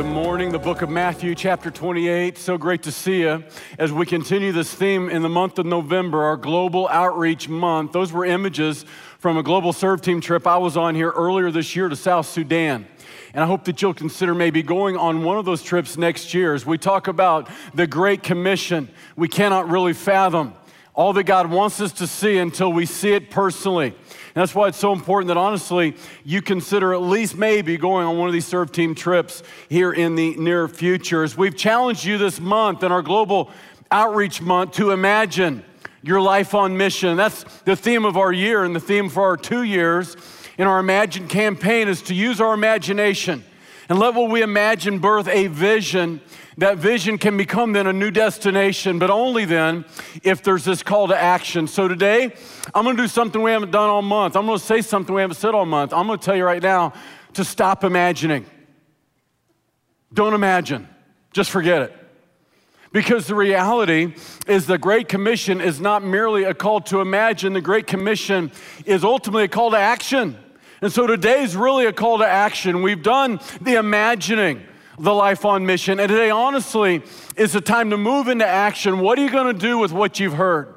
Good morning, the book of Matthew, chapter 28. So great to see you as we continue this theme in the month of November, our global outreach month. Those were images from a global serve team trip I was on here earlier this year to South Sudan. And I hope that you'll consider maybe going on one of those trips next year as we talk about the Great Commission. We cannot really fathom all that God wants us to see until we see it personally. That's why it's so important that honestly, you consider at least maybe going on one of these serve team trips here in the near future. As we've challenged you this month in our global outreach month to imagine your life on mission. That's the theme of our year and the theme for our two years in our Imagine campaign is to use our imagination and let what we imagine birth a vision that vision can become then a new destination, but only then if there's this call to action. So today, I'm gonna do something we haven't done all month. I'm gonna say something we haven't said all month. I'm gonna tell you right now to stop imagining. Don't imagine, just forget it. Because the reality is the Great Commission is not merely a call to imagine, the Great Commission is ultimately a call to action. And so today is really a call to action. We've done the imagining the Life on Mission. And today, honestly, is a time to move into action. What are you going to do with what you've heard?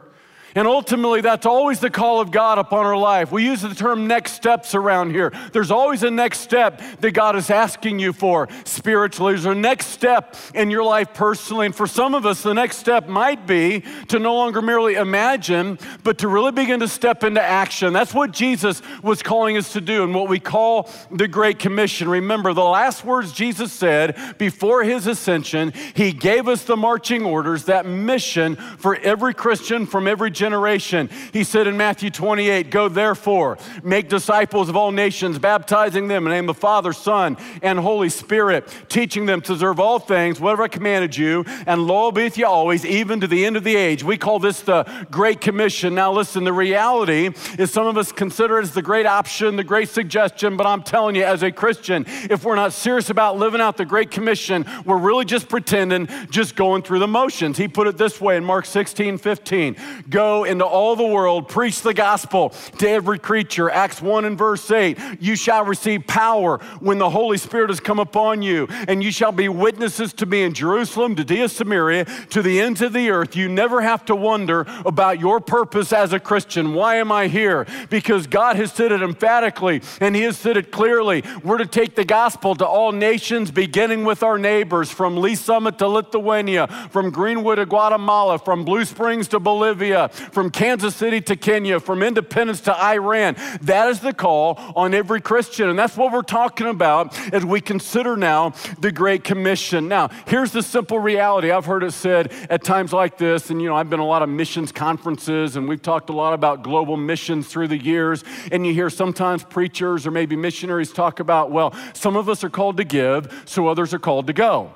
And ultimately, that's always the call of God upon our life. We use the term next steps around here. There's always a next step that God is asking you for spiritually. There's a next step in your life personally. And for some of us, the next step might be to no longer merely imagine, but to really begin to step into action. That's what Jesus was calling us to do and what we call the Great Commission. Remember, the last words Jesus said before his ascension, he gave us the marching orders, that mission for every Christian from every generation generation. He said in Matthew 28, Go therefore, make disciples of all nations, baptizing them in the name of the Father, Son, and Holy Spirit, teaching them to observe all things, whatever I commanded you, and lo, be with you always, even to the end of the age. We call this the Great Commission. Now, listen, the reality is some of us consider it as the great option, the great suggestion, but I'm telling you, as a Christian, if we're not serious about living out the Great Commission, we're really just pretending, just going through the motions. He put it this way in Mark 16, 15. Go into all the world, preach the gospel to every creature. Acts 1 and verse 8 You shall receive power when the Holy Spirit has come upon you, and you shall be witnesses to me in Jerusalem, to Judea, Samaria, to the ends of the earth. You never have to wonder about your purpose as a Christian. Why am I here? Because God has said it emphatically and He has said it clearly. We're to take the gospel to all nations, beginning with our neighbors from Lee's Summit to Lithuania, from Greenwood to Guatemala, from Blue Springs to Bolivia, from Kansas City to Kenya, from Independence to Iran. That is the call on every Christian. And that's what we're talking about as we consider now the Great Commission. Now, here's the simple reality. I've heard it said at times like this, and you know, I've been a lot of missions conferences, and we've talked a lot about global missions through the years. And you hear sometimes preachers or maybe missionaries talk about, well, some of us are called to give, so others are called to go.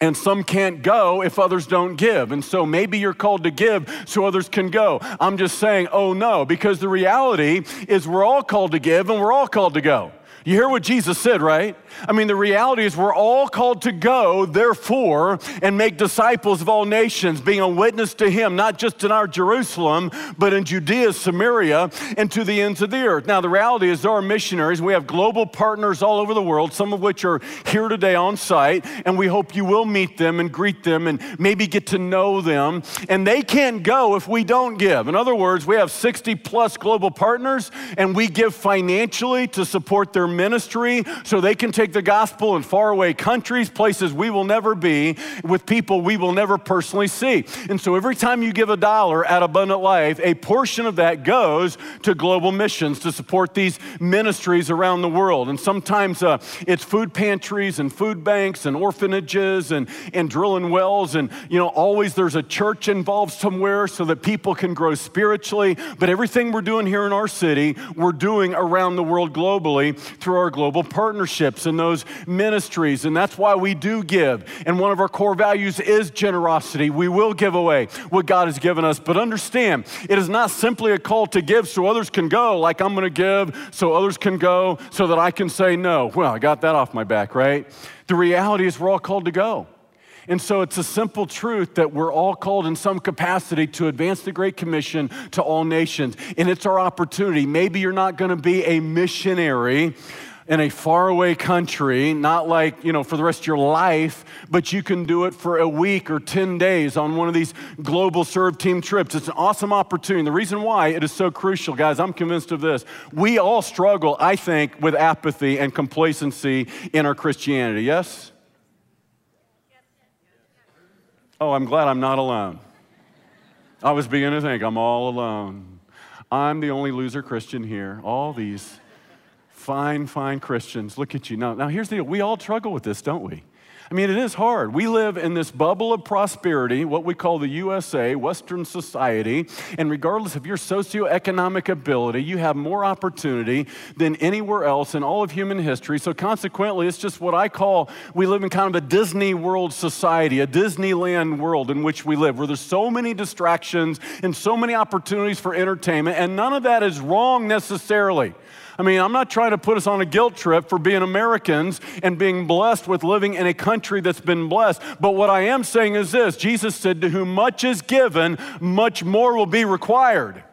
And some can't go if others don't give. And so maybe you're called to give so others can go. I'm just saying, oh no, because the reality is we're all called to give and we're all called to go. You hear what Jesus said, right? I mean, the reality is we're all called to go, therefore, and make disciples of all nations, being a witness to Him, not just in our Jerusalem, but in Judea, Samaria, and to the ends of the earth. Now, the reality is there are missionaries. We have global partners all over the world, some of which are here today on site, and we hope you will meet them and greet them and maybe get to know them. And they can't go if we don't give. In other words, we have 60 plus global partners, and we give financially to support their ministry so they can take the gospel in faraway countries, places we will never be, with people we will never personally see. And so every time you give a dollar at Abundant Life, a portion of that goes to global missions to support these ministries around the world. And sometimes uh, it's food pantries and food banks and orphanages and, and drilling wells. And, you know, always there's a church involved somewhere so that people can grow spiritually. But everything we're doing here in our city, we're doing around the world globally through our global partnerships and those ministries. And that's why we do give. And one of our core values is generosity. We will give away what God has given us. But understand, it is not simply a call to give so others can go, like I'm going to give so others can go, so that I can say no. Well, I got that off my back, right? The reality is we're all called to go. And so it's a simple truth that we're all called in some capacity to advance the Great Commission to all nations. And it's our opportunity. Maybe you're not going to be a missionary in a faraway country, not like, you know, for the rest of your life, but you can do it for a week or 10 days on one of these global serve team trips. It's an awesome opportunity. The reason why it is so crucial, guys, I'm convinced of this. We all struggle, I think, with apathy and complacency in our Christianity. Yes? Oh, I'm glad I'm not alone. I was beginning to think I'm all alone. I'm the only loser Christian here. All these fine, fine Christians. Look at you. Now, now here's the deal. We all struggle with this, don't we? I mean, it is hard. We live in this bubble of prosperity, what we call the USA, Western society, and regardless of your socioeconomic ability, you have more opportunity than anywhere else in all of human history. So, consequently, it's just what I call we live in kind of a Disney World society, a Disneyland world in which we live, where there's so many distractions and so many opportunities for entertainment, and none of that is wrong necessarily. I mean, I'm not trying to put us on a guilt trip for being Americans and being blessed with living in a country that's been blessed. But what I am saying is this Jesus said, To whom much is given, much more will be required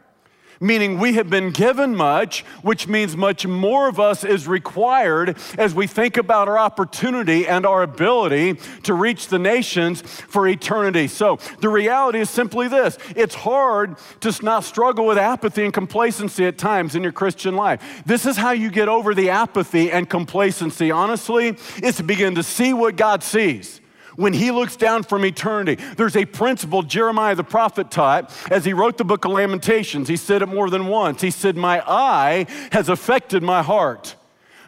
meaning we have been given much, which means much more of us is required as we think about our opportunity and our ability to reach the nations for eternity. So the reality is simply this it's hard to not struggle with apathy and complacency at times in your Christian life. This is how you get over the apathy and complacency, honestly, is to begin to see what God sees when he looks down from eternity. There's a principle Jeremiah the prophet taught as he wrote the book of Lamentations. He said it more than once. He said, My eye has affected my heart.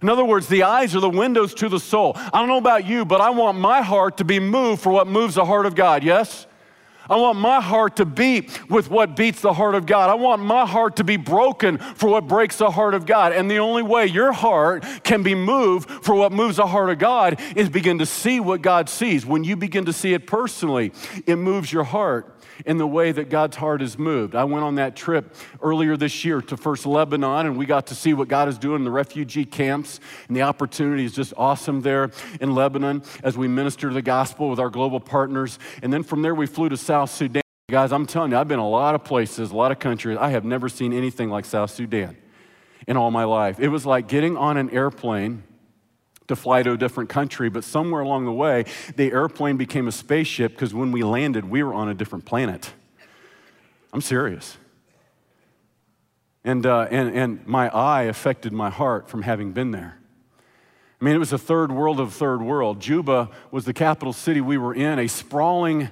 In other words, the eyes are the windows to the soul. I don't know about you, but I want my heart to be moved for what moves the heart of God, yes? I want my heart to beat with what beats the heart of God. I want my heart to be broken for what breaks the heart of God. And the only way your heart can be moved for what moves the heart of God is begin to see what God sees. When you begin to see it personally, it moves your heart in the way that God's heart is moved. I went on that trip earlier this year to First Lebanon, and we got to see what God is doing in the refugee camps. And the opportunity is just awesome there in Lebanon as we minister the gospel with our global partners. And then from there, we flew to South Sudan. Guys, I'm telling you, I've been a lot of places, a lot of countries. I have never seen anything like South Sudan in all my life. It was like getting on an airplane to fly to a different country, but somewhere along the way, the airplane became a spaceship because when we landed, we were on a different planet. I'm serious. And, uh, and, and my eye affected my heart from having been there. I mean, it was a third world of third world. Juba was the capital city we were in, a sprawling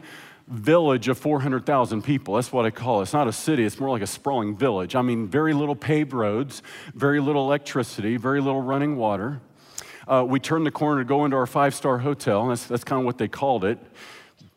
village of 400,000 people. That's what I call it. It's not a city, it's more like a sprawling village. I mean, very little paved roads, very little electricity, very little running water uh, we turned the corner to go into our five star hotel. That's, that's kind of what they called it.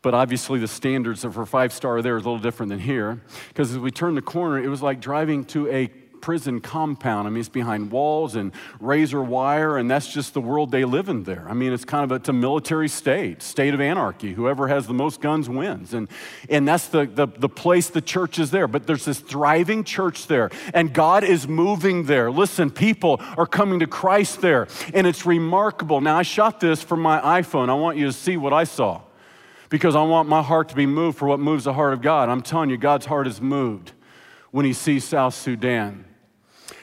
But obviously, the standards for five star there is a little different than here. Because as we turned the corner, it was like driving to a prison compound. I mean, it's behind walls and razor wire, and that's just the world they live in there. I mean, it's kind of a, it's a military state, state of anarchy. Whoever has the most guns wins. And, and that's the, the, the place the church is there. But there's this thriving church there, and God is moving there. Listen, people are coming to Christ there, and it's remarkable. Now, I shot this from my iPhone. I want you to see what I saw because I want my heart to be moved for what moves the heart of God. I'm telling you, God's heart is moved when he sees South Sudan.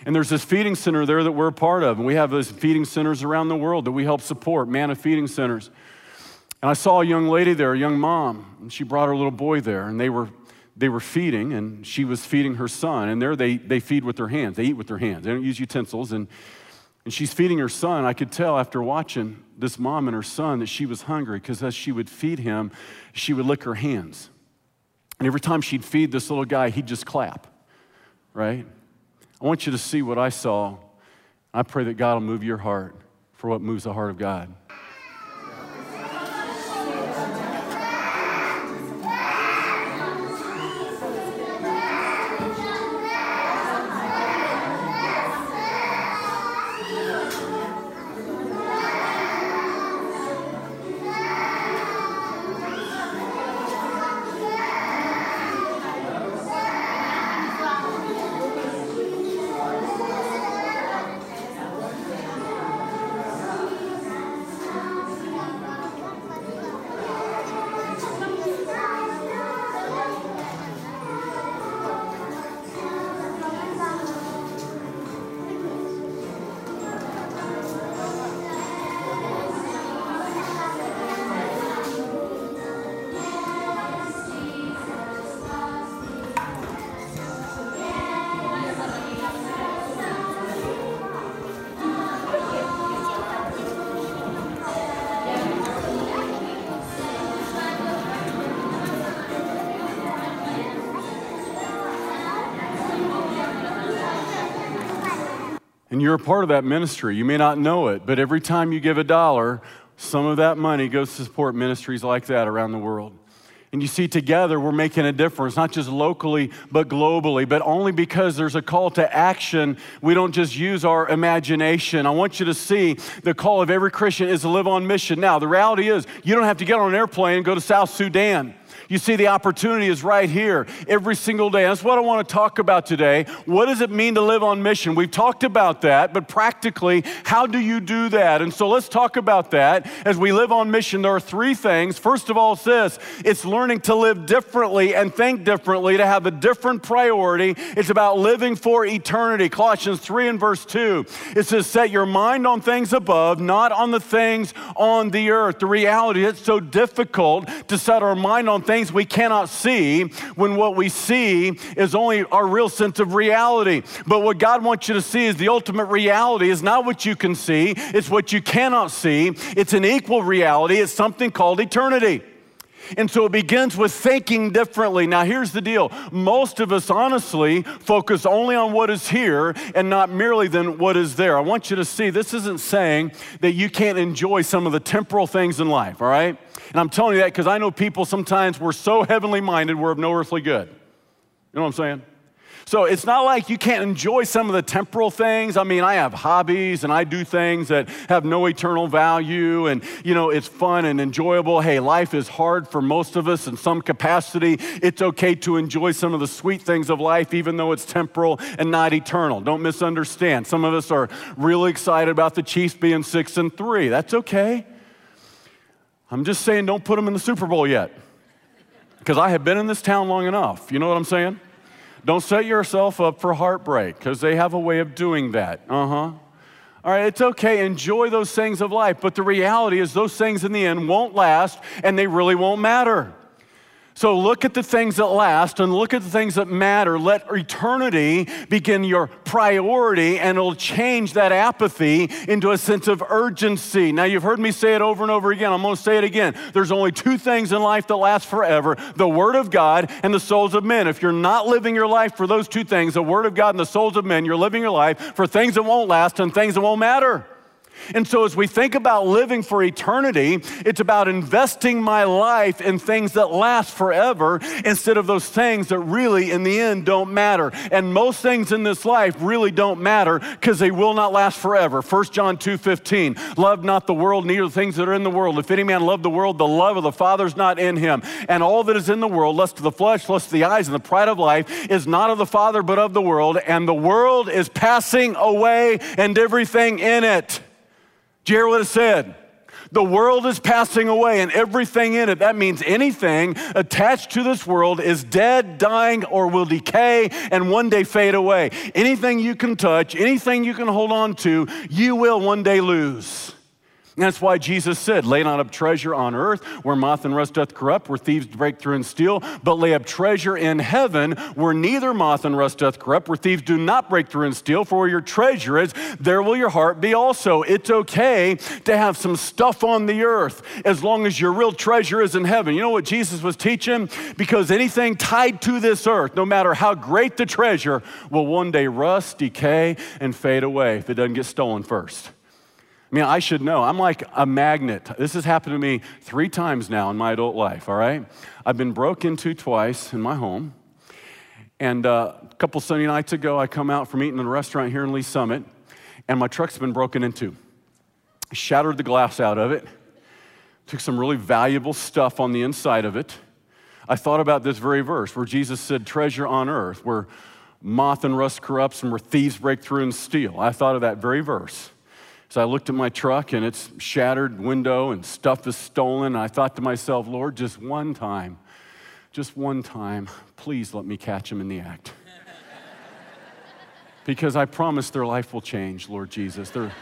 And there's this feeding center there that we're a part of. And we have those feeding centers around the world that we help support, Manna Feeding Centers. And I saw a young lady there, a young mom, and she brought her little boy there, and they were, they were feeding, and she was feeding her son. And there they, they feed with their hands, they eat with their hands, they don't use utensils. And, and she's feeding her son. I could tell after watching this mom and her son that she was hungry because as she would feed him, she would lick her hands. And every time she'd feed this little guy, he'd just clap, right? I want you to see what I saw. I pray that God will move your heart for what moves the heart of God. You're a part of that ministry. You may not know it, but every time you give a dollar, some of that money goes to support ministries like that around the world. And you see, together we're making a difference, not just locally, but globally, but only because there's a call to action. We don't just use our imagination. I want you to see the call of every Christian is to live on mission. Now, the reality is, you don't have to get on an airplane and go to South Sudan. You see, the opportunity is right here every single day. That's what I want to talk about today. What does it mean to live on mission? We've talked about that, but practically, how do you do that? And so let's talk about that. As we live on mission, there are three things. First of all, it's this it's learning to live differently and think differently, to have a different priority. It's about living for eternity. Colossians 3 and verse 2, it says, Set your mind on things above, not on the things on the earth. The reality, it's so difficult to set our mind on things we cannot see when what we see is only our real sense of reality. But what God wants you to see is the ultimate reality is not what you can see, it's what you cannot see. It's an equal reality, it's something called eternity. And so it begins with thinking differently. Now, here's the deal most of us, honestly, focus only on what is here and not merely than what is there. I want you to see this isn't saying that you can't enjoy some of the temporal things in life, all right? And I'm telling you that because I know people sometimes we're so heavenly minded, we're of no earthly good. You know what I'm saying? So it's not like you can't enjoy some of the temporal things. I mean, I have hobbies and I do things that have no eternal value and, you know, it's fun and enjoyable. Hey, life is hard for most of us in some capacity. It's okay to enjoy some of the sweet things of life, even though it's temporal and not eternal. Don't misunderstand. Some of us are really excited about the Chiefs being six and three. That's okay. I'm just saying, don't put them in the Super Bowl yet. Because I have been in this town long enough. You know what I'm saying? Don't set yourself up for heartbreak because they have a way of doing that. Uh huh. All right, it's okay. Enjoy those things of life. But the reality is, those things in the end won't last and they really won't matter. So look at the things that last and look at the things that matter. Let eternity begin your priority, and it'll change that apathy into a sense of urgency. Now, you've heard me say it over and over again. I'm going to say it again. There's only two things in life that last forever the Word of God and the souls of men. If you're not living your life for those two things, the Word of God and the souls of men, you're living your life for things that won't last and things that won't matter. And so, as we think about living for eternity, it's about investing my life in things that last forever instead of those things that really, in the end, don't matter. And most things in this life really don't matter because they will not last forever. 1 John 2 15, love not the world, neither the things that are in the world. If any man love the world, the love of the Father is not in him. And all that is in the world, lust of the flesh, lust of the eyes, and the pride of life, is not of the Father, but of the world. And the world is passing away and everything in it. Do said? The world is passing away and everything in it. That means anything attached to this world is dead, dying, or will decay and one day fade away. Anything you can touch, anything you can hold on to, you will one day lose. That's why Jesus said, Lay not up treasure on earth where moth and rust doth corrupt, where thieves break through and steal, but lay up treasure in heaven where neither moth and rust doth corrupt, where thieves do not break through and steal. For where your treasure is, there will your heart be also. It's okay to have some stuff on the earth as long as your real treasure is in heaven. You know what Jesus was teaching? Because anything tied to this earth, no matter how great the treasure, will one day rust, decay, and fade away if it doesn't get stolen first. I mean, I should know. I'm like a magnet. This has happened to me three times now in my adult life, all right? I've been broke into twice in my home. And uh, a couple Sunday nights ago, I come out from eating in a restaurant here in Lee's Summit, and my truck's been broken into. Shattered the glass out of it, took some really valuable stuff on the inside of it. I thought about this very verse where Jesus said, Treasure on earth, where moth and rust corrupts and where thieves break through and steal. I thought of that very verse. So I looked at my truck and it's shattered window and stuff is stolen. I thought to myself, Lord, just one time, just one time, please let me catch them in the act. because I promise their life will change, Lord Jesus. They're,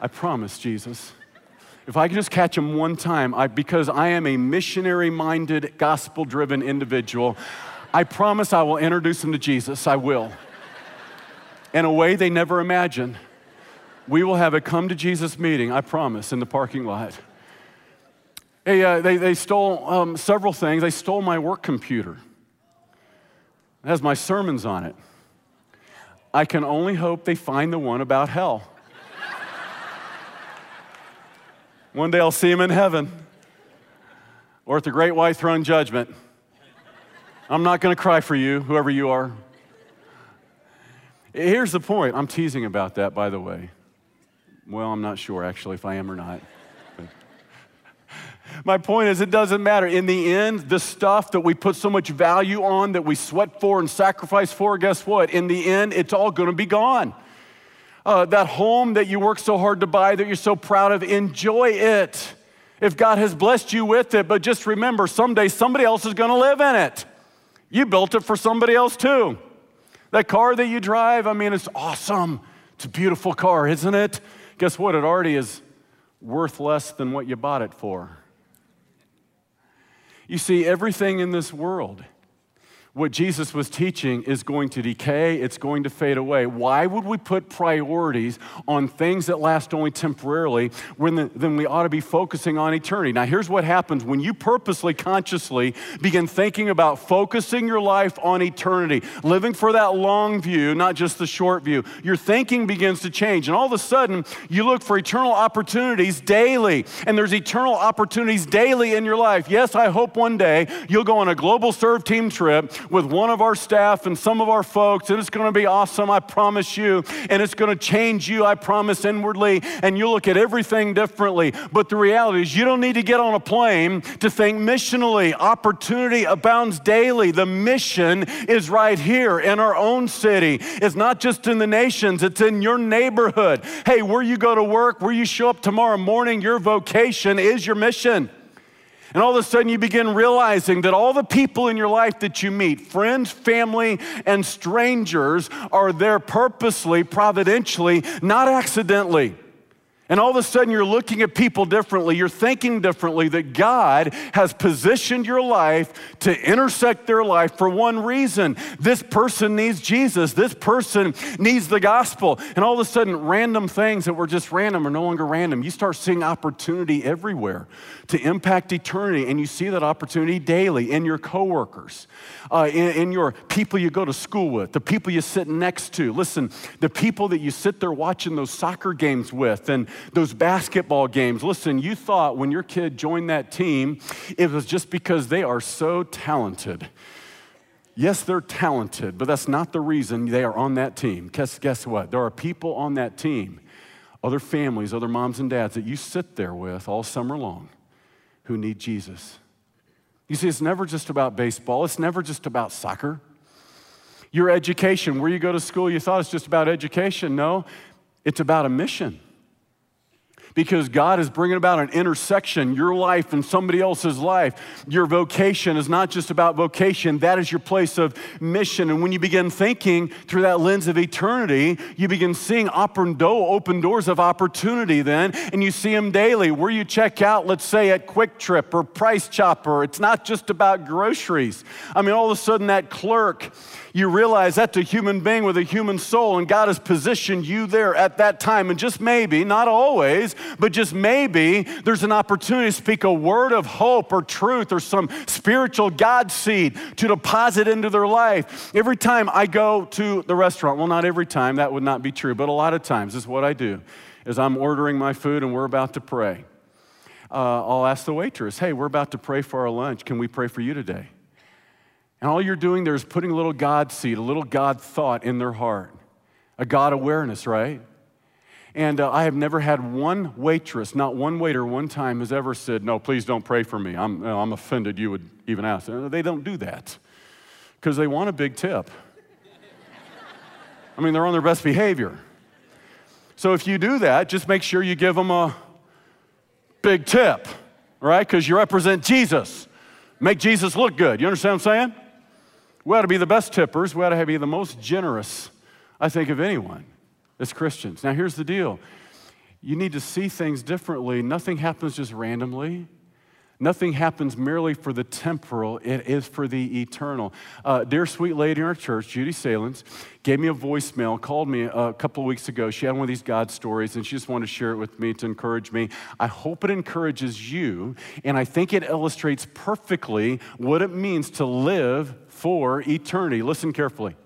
I promise, Jesus. If I can just catch them one time, I, because I am a missionary minded, gospel driven individual, I promise I will introduce them to Jesus. I will. In a way they never imagined we will have a come to Jesus meeting, I promise, in the parking lot. Uh, they, they stole um, several things. They stole my work computer. It has my sermons on it. I can only hope they find the one about hell. one day I'll see him in heaven or at the great white throne judgment. I'm not going to cry for you, whoever you are. Here's the point. I'm teasing about that, by the way. Well, I'm not sure actually if I am or not. My point is, it doesn't matter. In the end, the stuff that we put so much value on, that we sweat for and sacrifice for, guess what? In the end, it's all going to be gone. Uh, that home that you work so hard to buy, that you're so proud of, enjoy it. If God has blessed you with it, but just remember, someday somebody else is going to live in it. You built it for somebody else too. That car that you drive, I mean, it's awesome. It's a beautiful car, isn't it? Guess what? It already is worth less than what you bought it for. You see, everything in this world what Jesus was teaching is going to decay, it's going to fade away. Why would we put priorities on things that last only temporarily when the, then we ought to be focusing on eternity? Now, here's what happens when you purposely, consciously begin thinking about focusing your life on eternity, living for that long view, not just the short view. Your thinking begins to change, and all of a sudden, you look for eternal opportunities daily, and there's eternal opportunities daily in your life. Yes, I hope one day you'll go on a global serve team trip with one of our staff and some of our folks, and it's going to be awesome, I promise you. And it's going to change you, I promise, inwardly. And you'll look at everything differently. But the reality is, you don't need to get on a plane to think missionally. Opportunity abounds daily. The mission is right here in our own city. It's not just in the nations, it's in your neighborhood. Hey, where you go to work, where you show up tomorrow morning, your vocation is your mission. And all of a sudden, you begin realizing that all the people in your life that you meet, friends, family, and strangers, are there purposely, providentially, not accidentally. And all of a sudden, you're looking at people differently. You're thinking differently that God has positioned your life to intersect their life for one reason. This person needs Jesus. This person needs the gospel. And all of a sudden, random things that were just random are no longer random. You start seeing opportunity everywhere to impact eternity. And you see that opportunity daily in your coworkers, uh, in, in your people you go to school with, the people you sit next to. Listen, the people that you sit there watching those soccer games with and those basketball games. Listen, you thought when your kid joined that team, it was just because they are so talented. Yes, they're talented, but that's not the reason they are on that team. Guess, guess what? There are people on that team, other families, other moms and dads that you sit there with all summer long who need Jesus. You see, it's never just about baseball, it's never just about soccer. Your education, where you go to school, you thought it's just about education. No, it's about a mission because God is bringing about an intersection, your life and somebody else's life. Your vocation is not just about vocation, that is your place of mission. And when you begin thinking through that lens of eternity, you begin seeing open, doors of opportunity then, and you see them daily. Where you check out, let's say at QuikTrip or Price Chopper, it's not just about groceries. I mean, all of a sudden, that clerk, you realize that's a human being with a human soul, and God has positioned you there at that time. And just maybe, not always, but just maybe, there's an opportunity to speak a word of hope or truth or some spiritual God seed to deposit into their life. Every time I go to the restaurant, well, not every time, that would not be true, but a lot of times is what I do. Is I'm ordering my food and we're about to pray. Uh, I'll ask the waitress, hey, we're about to pray for our lunch. Can we pray for you today? And all you're doing there is putting a little God seed, a little God thought in their heart, a God awareness, right? And uh, I have never had one waitress, not one waiter, one time has ever said, No, please don't pray for me. I'm, I'm offended you would even ask. They don't do that because they want a big tip. I mean, they're on their best behavior. So if you do that, just make sure you give them a big tip, right? Because you represent Jesus. Make Jesus look good. You understand what I'm saying? We ought to be the best tippers. We ought to be the most generous, I think, of anyone as Christians. Now, here's the deal you need to see things differently. Nothing happens just randomly. Nothing happens merely for the temporal, it is for the eternal. Uh, dear sweet lady in our church, Judy Salins, gave me a voicemail, called me a couple of weeks ago. She had one of these God stories, and she just wanted to share it with me to encourage me. I hope it encourages you, and I think it illustrates perfectly what it means to live for eternity. Listen carefully.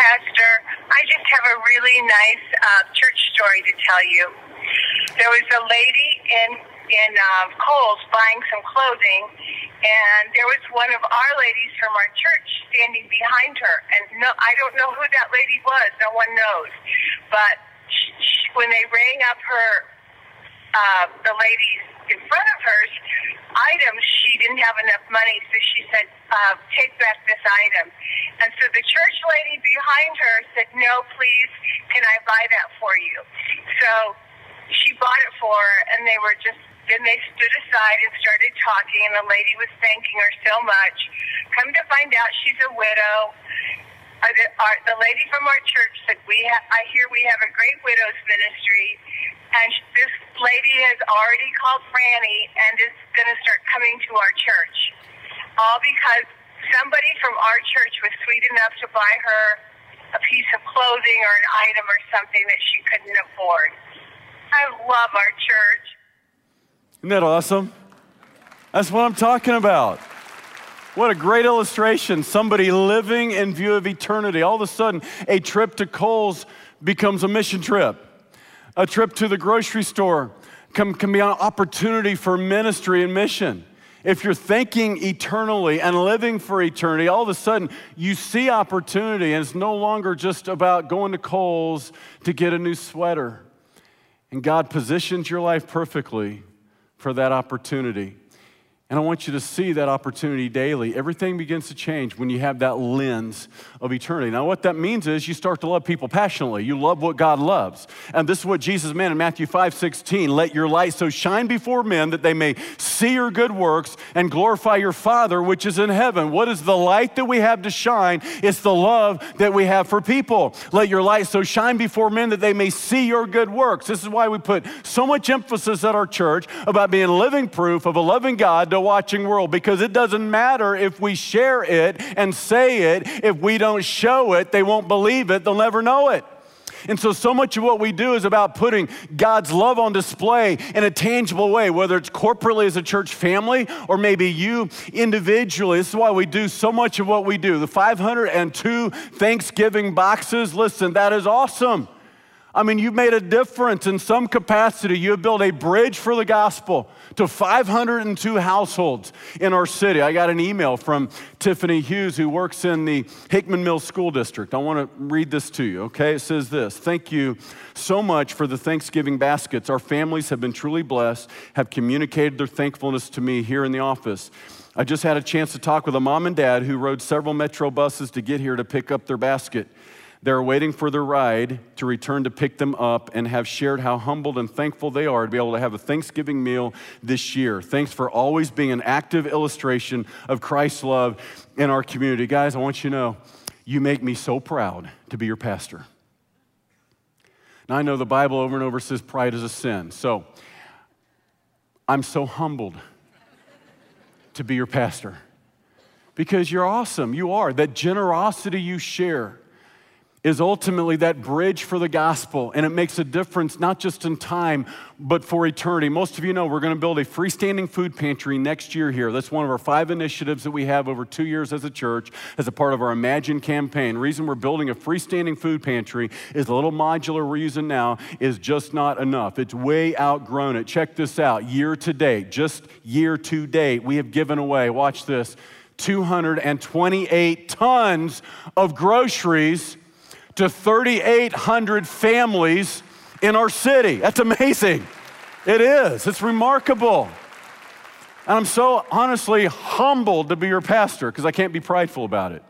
Pastor. I just have a really nice uh, church story to tell you. There was a lady in in uh, Kohl's buying some clothing, and there was one of our ladies from our church standing behind her. And no, I don't know who that lady was. No one knows. But she, she, when they rang up her, uh, the ladies in front of hers items, she didn't have enough money, so she said, uh, "Take back this item." And so the church lady behind her said, "No, please, can I buy that for you?" So she bought it for her, and they were just then they stood aside and started talking, and the lady was thanking her so much. Come to find out, she's a widow. Uh, the, lady from our church said, "We ha- I hear we have a great widows ministry, and this lady has already called Franny and is going to start coming to our church, all because somebody from our church was sweet enough to buy her a piece of clothing or an item or something that she couldn't afford. I love our church." Isn't that awesome? That's what I'm talking about. What a great illustration. Somebody living in view of eternity. All of a sudden, a trip to Kohl's becomes a mission trip. A trip to the grocery store can, can be an opportunity for ministry and mission. If you're thinking eternally and living for eternity, all of a sudden you see opportunity, and it's no longer just about going to Kohl's to get a new sweater. And God positions your life perfectly for that opportunity. And I want you to see that opportunity daily. Everything begins to change when you have that lens of eternity. Now, what that means is you start to love people passionately. You love what God loves. And this is what Jesus meant in Matthew 5 16. Let your light so shine before men that they may see your good works and glorify your Father which is in heaven. What is the light that we have to shine? It's the love that we have for people. Let your light so shine before men that they may see your good works. This is why we put so much emphasis at our church about being living proof of a loving God to a watching world because it doesn't matter if we share it and say it. If we don't show it, they won't believe it, they'll never know it. And so, so much of what we do is about putting God's love on display in a tangible way, whether it's corporately as a church family or maybe you individually. This is why we do so much of what we do. The 502 Thanksgiving boxes, listen, that is awesome. I mean, you've made a difference in some capacity. You have built a bridge for the gospel to 502 households in our city. I got an email from Tiffany Hughes, who works in the Hickman Mills School District. I want to read this to you, okay? It says this Thank you so much for the Thanksgiving baskets. Our families have been truly blessed, have communicated their thankfulness to me here in the office. I just had a chance to talk with a mom and dad who rode several metro buses to get here to pick up their basket. They're waiting for their ride to return to pick them up and have shared how humbled and thankful they are to be able to have a Thanksgiving meal this year. Thanks for always being an active illustration of Christ's love in our community. Guys, I want you to know you make me so proud to be your pastor. Now, I know the Bible over and over says pride is a sin. So I'm so humbled to be your pastor because you're awesome. You are. That generosity you share is ultimately that bridge for the gospel, and it makes a difference not just in time, but for eternity. Most of you know we're going to build a freestanding food pantry next year here. That's one of our five initiatives that we have over two years as a church as a part of our Imagine campaign. The reason we're building a freestanding food pantry is the little modular we're using now is just not enough. It's way outgrown it. Check this out year to date, just year to date, we have given away, watch this, 228 tons of groceries to 3,800 families in our city. That's amazing. It is. It's remarkable. And I'm so honestly humbled to be your pastor because I can't be prideful about it.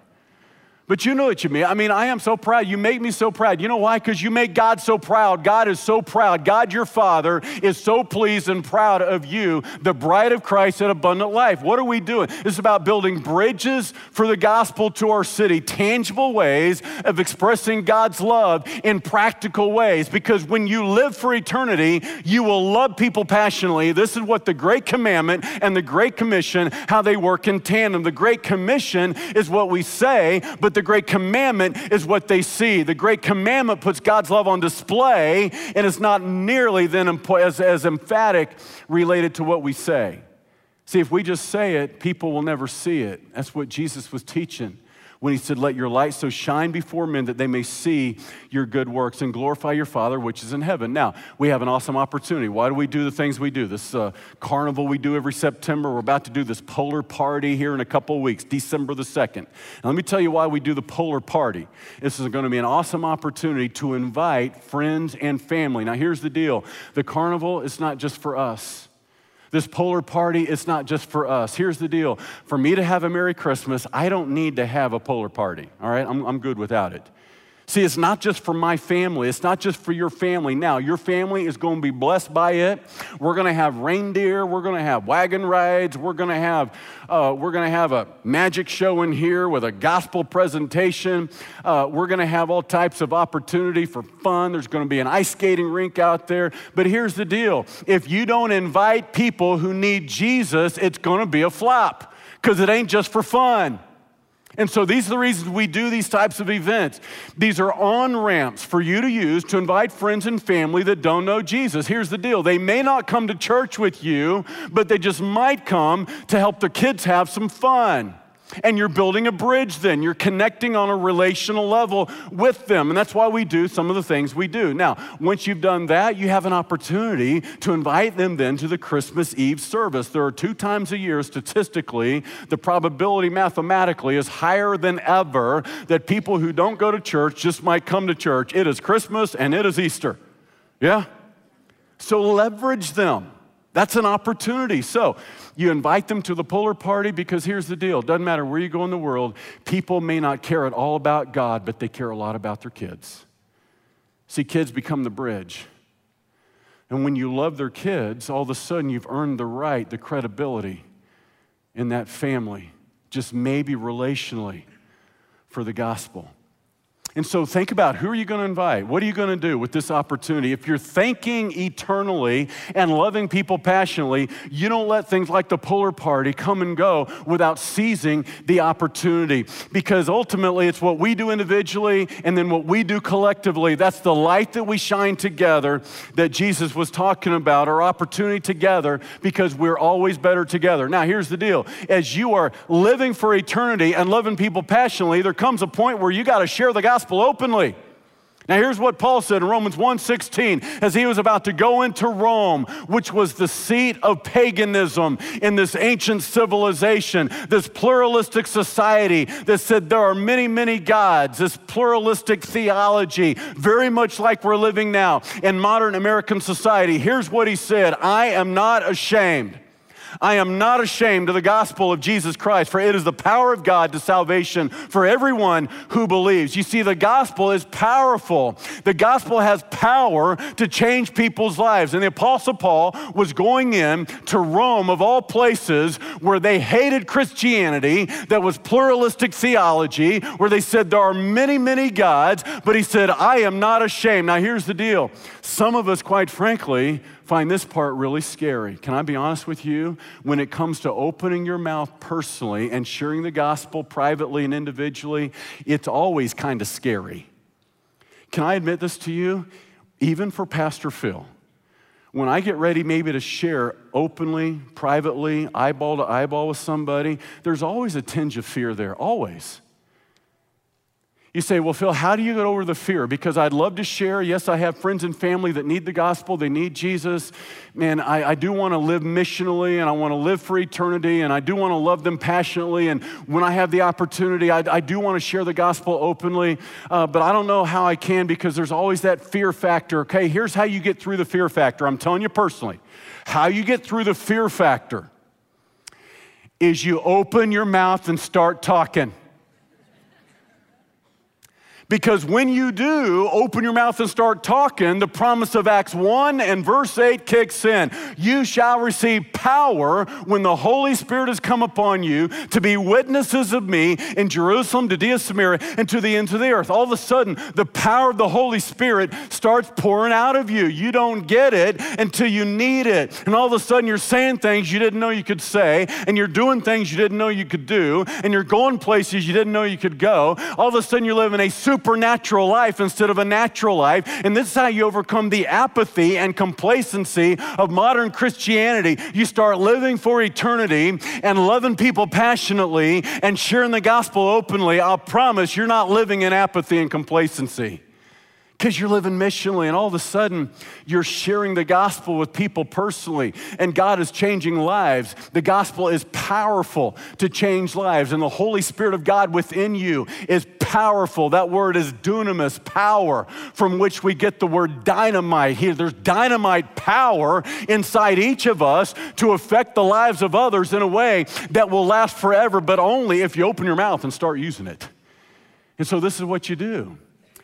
But you know what you mean. I mean, I am so proud. You make me so proud. You know why? Because you make God so proud. God is so proud. God, your Father, is so pleased and proud of you, the bride of Christ in abundant life. What are we doing? It's about building bridges for the gospel to our city, tangible ways of expressing God's love in practical ways. Because when you live for eternity, you will love people passionately. This is what the Great Commandment and the Great Commission, how they work in tandem. The Great Commission is what we say, but the the great commandment is what they see. The great commandment puts God's love on display, and it's not nearly then as, as emphatic related to what we say. See, if we just say it, people will never see it. That's what Jesus was teaching. When he said, Let your light so shine before men that they may see your good works and glorify your Father which is in heaven. Now, we have an awesome opportunity. Why do we do the things we do? This uh, carnival we do every September. We're about to do this polar party here in a couple of weeks, December the 2nd. And let me tell you why we do the polar party. This is going to be an awesome opportunity to invite friends and family. Now, here's the deal the carnival is not just for us. This polar party is not just for us. Here's the deal for me to have a Merry Christmas, I don't need to have a polar party, all right? I'm, I'm good without it. See, it's not just for my family. It's not just for your family. Now, your family is going to be blessed by it. We're going to have reindeer. We're going to have wagon rides. We're going to have uh, we're going to have a magic show in here with a gospel presentation. Uh, we're going to have all types of opportunity for fun. There's going to be an ice skating rink out there. But here's the deal: if you don't invite people who need Jesus, it's going to be a flop because it ain't just for fun. And so these are the reasons we do these types of events. These are on ramps for you to use to invite friends and family that don't know Jesus. Here's the deal they may not come to church with you, but they just might come to help their kids have some fun. And you're building a bridge then. You're connecting on a relational level with them. And that's why we do some of the things we do. Now, once you've done that, you have an opportunity to invite them then to the Christmas Eve service. There are two times a year, statistically, the probability mathematically is higher than ever that people who don't go to church just might come to church. It is Christmas and it is Easter. Yeah? So leverage them. That's an opportunity. So, you invite them to the polar party because here's the deal doesn't matter where you go in the world, people may not care at all about God, but they care a lot about their kids. See, kids become the bridge. And when you love their kids, all of a sudden you've earned the right, the credibility in that family, just maybe relationally, for the gospel. And so think about who are you going to invite? What are you going to do with this opportunity? If you're thinking eternally and loving people passionately, you don't let things like the polar party come and go without seizing the opportunity. Because ultimately, it's what we do individually and then what we do collectively. That's the light that we shine together that Jesus was talking about, our opportunity together, because we're always better together. Now, here's the deal as you are living for eternity and loving people passionately, there comes a point where you got to share the gospel gospel openly. Now here's what Paul said in Romans 1:16 as he was about to go into Rome, which was the seat of paganism in this ancient civilization, this pluralistic society that said there are many, many gods, this pluralistic theology, very much like we're living now in modern American society. Here's what he said, I am not ashamed I am not ashamed of the gospel of Jesus Christ, for it is the power of God to salvation for everyone who believes. You see, the gospel is powerful. The gospel has power to change people's lives. And the Apostle Paul was going in to Rome, of all places, where they hated Christianity, that was pluralistic theology, where they said there are many, many gods, but he said, I am not ashamed. Now, here's the deal some of us, quite frankly, find this part really scary. Can I be honest with you? When it comes to opening your mouth personally and sharing the gospel privately and individually, it's always kind of scary. Can I admit this to you? Even for Pastor Phil, when I get ready maybe to share openly, privately, eyeball to eyeball with somebody, there's always a tinge of fear there, always. You say, Well, Phil, how do you get over the fear? Because I'd love to share. Yes, I have friends and family that need the gospel, they need Jesus. Man, I, I do want to live missionally and I want to live for eternity and I do want to love them passionately. And when I have the opportunity, I, I do want to share the gospel openly. Uh, but I don't know how I can because there's always that fear factor. Okay, here's how you get through the fear factor. I'm telling you personally, how you get through the fear factor is you open your mouth and start talking. Because when you do open your mouth and start talking, the promise of Acts 1 and verse 8 kicks in. You shall receive power when the Holy Spirit has come upon you to be witnesses of me in Jerusalem, to Judea, Samaria, and to the ends of the earth. All of a sudden, the power of the Holy Spirit starts pouring out of you. You don't get it until you need it. And all of a sudden, you're saying things you didn't know you could say, and you're doing things you didn't know you could do, and you're going places you didn't know you could go. All of a sudden, you're living a super supernatural life instead of a natural life. And this is how you overcome the apathy and complacency of modern Christianity. You start living for eternity and loving people passionately and sharing the gospel openly. I'll promise you're not living in apathy and complacency because you're living missionally and all of a sudden you're sharing the gospel with people personally and God is changing lives. The gospel is powerful to change lives and the Holy Spirit of God within you is powerful. That word is dunamis, power, from which we get the word dynamite. Here, there's dynamite power inside each of us to affect the lives of others in a way that will last forever, but only if you open your mouth and start using it. And so this is what you do.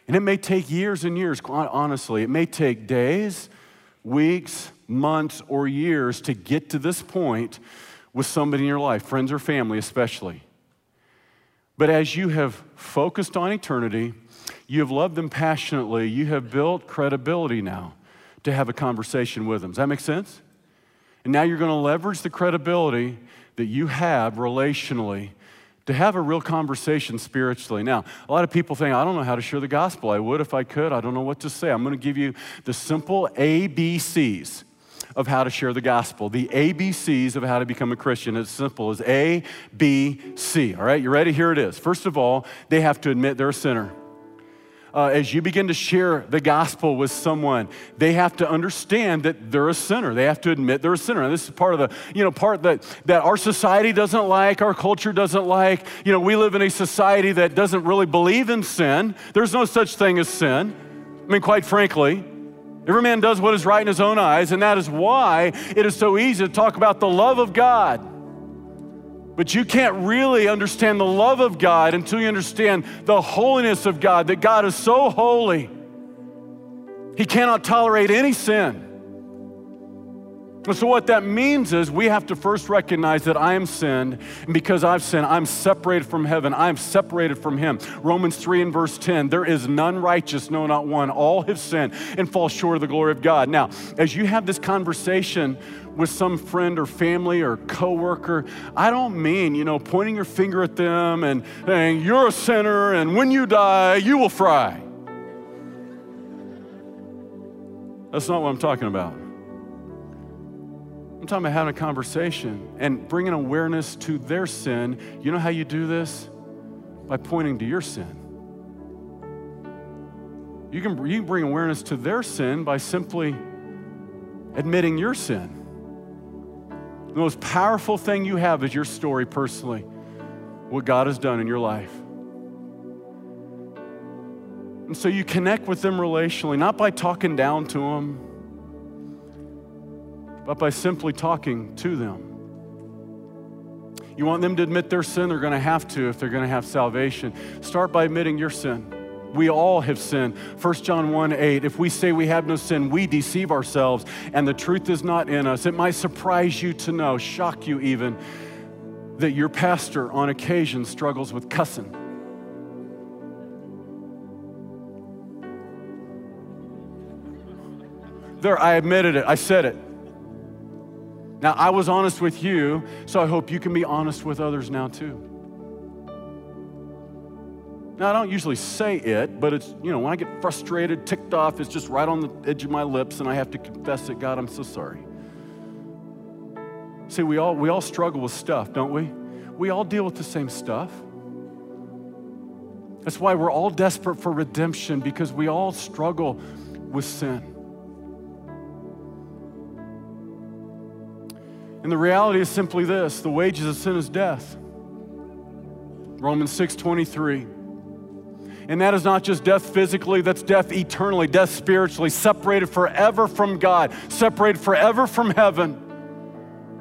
And it may take years and years, honestly. It may take days, weeks, months, or years to get to this point with somebody in your life, friends or family especially. But as you have focused on eternity, you have loved them passionately, you have built credibility now to have a conversation with them. Does that make sense? And now you're going to leverage the credibility that you have relationally to have a real conversation spiritually. Now, a lot of people think, I don't know how to share the gospel. I would if I could. I don't know what to say. I'm going to give you the simple ABCs of how to share the gospel. The ABCs of how to become a Christian. It's simple as A, B, C. All right, you ready? Here it is. First of all, they have to admit they're a sinner uh, as you begin to share the gospel with someone, they have to understand that they're a sinner. They have to admit they're a sinner. And this is part of the, you know, part that, that our society doesn't like, our culture doesn't like. You know, we live in a society that doesn't really believe in sin. There's no such thing as sin. I mean, quite frankly, every man does what is right in his own eyes, and that is why it is so easy to talk about the love of God but you can't really understand the love of God until you understand the holiness of God, that God is so holy, He cannot tolerate any sin. And so, what that means is we have to first recognize that I am sinned, and because I've sinned, I'm separated from heaven. I'm separated from Him. Romans 3 and verse 10 there is none righteous, no, not one. All have sinned and fall short of the glory of God. Now, as you have this conversation with some friend or family or coworker, I don't mean, you know, pointing your finger at them and saying, you're a sinner and when you die, you will fry. That's not what I'm talking about. I'm talking about having a conversation and bringing awareness to their sin. You know how you do this? By pointing to your sin. You can, you can bring awareness to their sin by simply admitting your sin. The most powerful thing you have is your story personally, what God has done in your life. And so you connect with them relationally, not by talking down to them, but by simply talking to them. You want them to admit their sin, they're going to have to if they're going to have salvation. Start by admitting your sin. We all have sinned. 1 John 1 8, if we say we have no sin, we deceive ourselves and the truth is not in us. It might surprise you to know, shock you even, that your pastor on occasion struggles with cussing. There, I admitted it, I said it. Now, I was honest with you, so I hope you can be honest with others now too. Now, I don't usually say it, but it's, you know, when I get frustrated, ticked off, it's just right on the edge of my lips, and I have to confess it. God, I'm so sorry. See, we all, we all struggle with stuff, don't we? We all deal with the same stuff. That's why we're all desperate for redemption because we all struggle with sin. And the reality is simply this the wages of sin is death. Romans 6 23. And that is not just death physically, that's death eternally, death spiritually, separated forever from God, separated forever from heaven.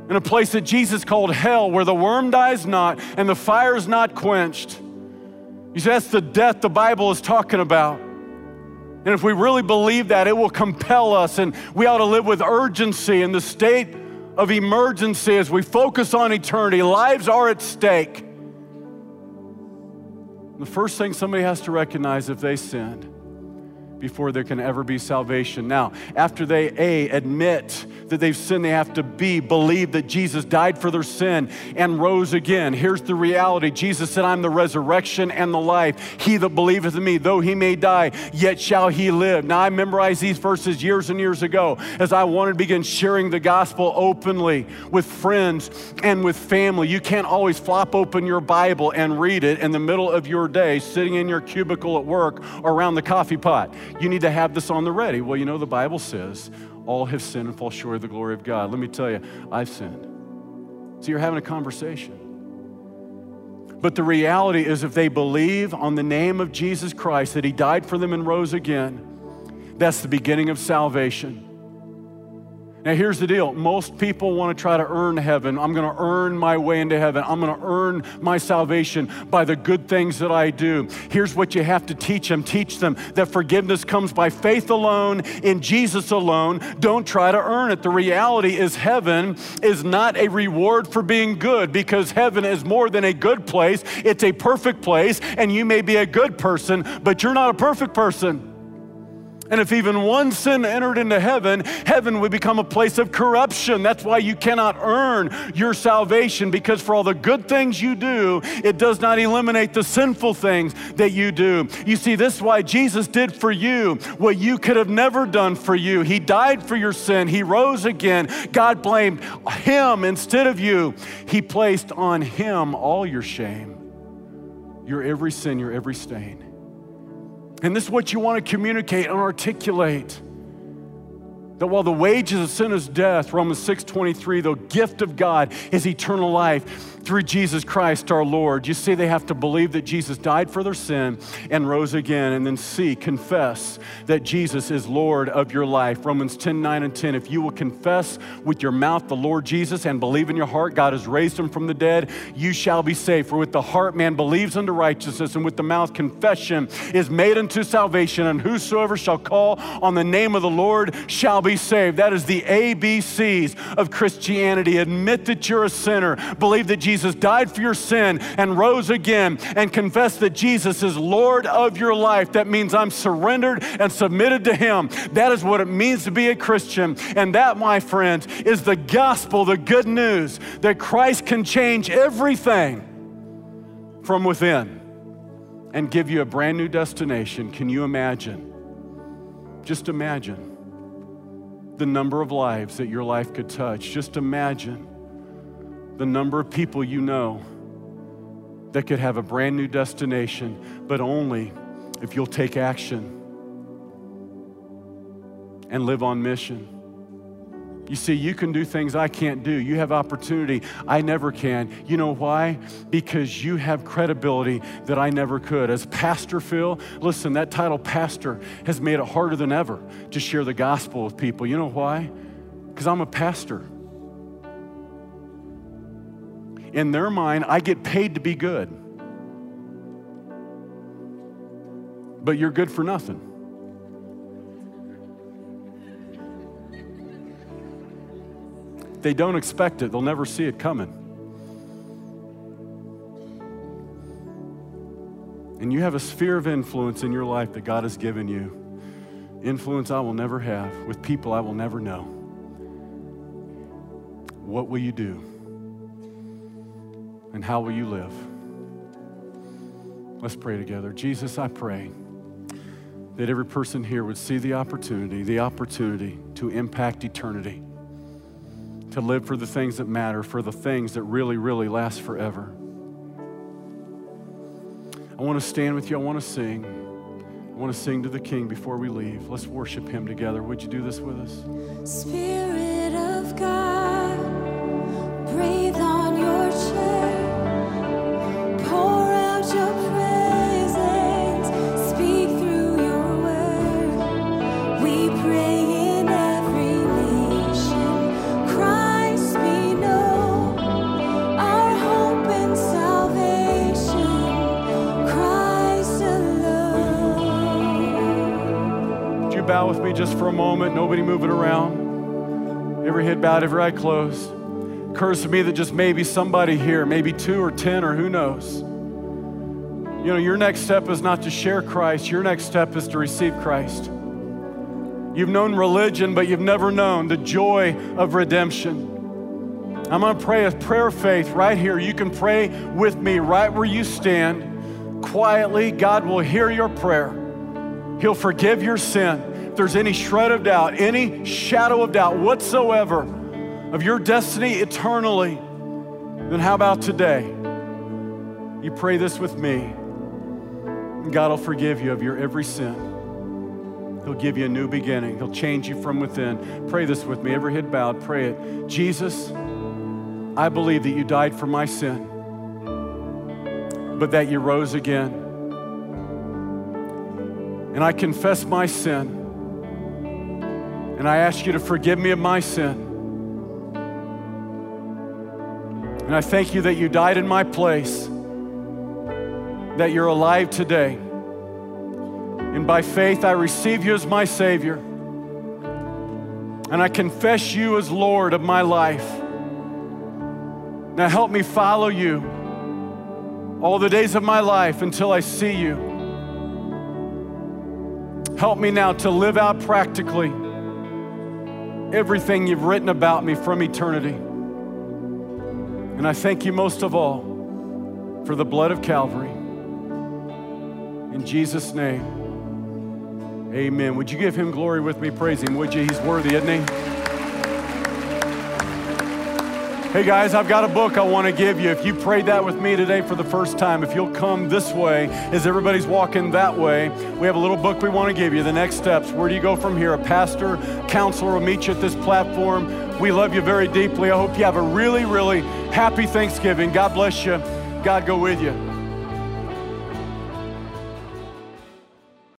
In a place that Jesus called hell, where the worm dies not and the fire is not quenched. You see, that's the death the Bible is talking about. And if we really believe that, it will compel us, and we ought to live with urgency in the state of emergency as we focus on eternity. Lives are at stake. The first thing somebody has to recognize if they sinned before there can ever be salvation. Now, after they A, admit that they've sinned, they have to B, believe that Jesus died for their sin and rose again. Here's the reality Jesus said, I'm the resurrection and the life. He that believeth in me, though he may die, yet shall he live. Now, I memorized these verses years and years ago as I wanted to begin sharing the gospel openly with friends and with family. You can't always flop open your Bible and read it in the middle of your day, sitting in your cubicle at work or around the coffee pot. You need to have this on the ready. Well, you know, the Bible says all have sinned and fall short of the glory of God. Let me tell you, I've sinned. So you're having a conversation. But the reality is, if they believe on the name of Jesus Christ that He died for them and rose again, that's the beginning of salvation. Now, here's the deal most people want to try to earn heaven. I'm going to earn my way into heaven. I'm going to earn my salvation by the good things that I do. Here's what you have to teach them teach them that forgiveness comes by faith alone, in Jesus alone. Don't try to earn it. The reality is, heaven is not a reward for being good because heaven is more than a good place, it's a perfect place. And you may be a good person, but you're not a perfect person. And if even one sin entered into heaven, heaven would become a place of corruption. That's why you cannot earn your salvation because for all the good things you do, it does not eliminate the sinful things that you do. You see, this is why Jesus did for you what you could have never done for you. He died for your sin, He rose again. God blamed Him instead of you. He placed on Him all your shame, your every sin, your every stain. And this is what you want to communicate and articulate. That while the wages of sin is death, Romans 6:23, the gift of God is eternal life through Jesus Christ our Lord. You see, they have to believe that Jesus died for their sin and rose again, and then see, confess that Jesus is Lord of your life. Romans 10 9 and 10. If you will confess with your mouth the Lord Jesus and believe in your heart God has raised him from the dead, you shall be saved. For with the heart man believes unto righteousness, and with the mouth confession is made unto salvation, and whosoever shall call on the name of the Lord shall be saved. That is the ABCs of Christianity. Admit that you're a sinner, believe that Jesus died for your sin and rose again, and confess that Jesus is Lord of your life, that means I'm surrendered and submitted to Him. That is what it means to be a Christian. And that, my friends, is the gospel, the good news that Christ can change everything from within and give you a brand new destination. Can you imagine? Just imagine the number of lives that your life could touch. Just imagine the number of people you know that could have a brand new destination, but only if you'll take action and live on mission. You see, you can do things I can't do. You have opportunity I never can. You know why? Because you have credibility that I never could. As Pastor Phil, listen, that title, Pastor, has made it harder than ever to share the gospel with people. You know why? Because I'm a pastor in their mind, I get paid to be good. But you're good for nothing. They don't expect it, they'll never see it coming. And you have a sphere of influence in your life that God has given you. Influence I will never have with people I will never know. What will you do? And how will you live? Let's pray together. Jesus, I pray that every person here would see the opportunity, the opportunity to impact eternity, to live for the things that matter, for the things that really, really last forever. I want to stand with you. I want to sing. I want to sing to the King before we leave. Let's worship Him together. Would you do this with us? Spirit of God, just for a moment? Nobody moving around. Every head bowed, every eye closed. Occurs to me that just maybe somebody here, maybe two or ten or who knows, You know, your next step is not to share Christ, your next step is to receive Christ. You've known religion, but you've never known the joy of redemption. I'm gonna pray a prayer of faith right here. You can pray with me right where you stand. Quietly, God will hear your prayer. He'll forgive your sin. There's any shred of doubt, any shadow of doubt whatsoever of your destiny eternally, then how about today? You pray this with me. and God will forgive you of your every sin. He'll give you a new beginning. He'll change you from within. Pray this with me. Every head bowed, pray it. Jesus, I believe that you died for my sin, but that you rose again. And I confess my sin. And I ask you to forgive me of my sin. And I thank you that you died in my place that you're alive today. And by faith, I receive you as my Savior. And I confess you as Lord of my life. Now help me follow you all the days of my life until I see you. Help me now to live out practically everything you've written about me from eternity. And I thank you most of all for the blood of Calvary. In Jesus' name, amen. Would you give him glory with me? Praise him, would you? He's worthy, isn't he? Hey guys, I've got a book I want to give you. If you prayed that with me today for the first time, if you'll come this way as everybody's walking that way, we have a little book we want to give you. The next steps. Where do you go from here? A pastor, counselor will meet you at this platform. We love you very deeply. I hope you have a really, really happy Thanksgiving. God bless you. God go with you.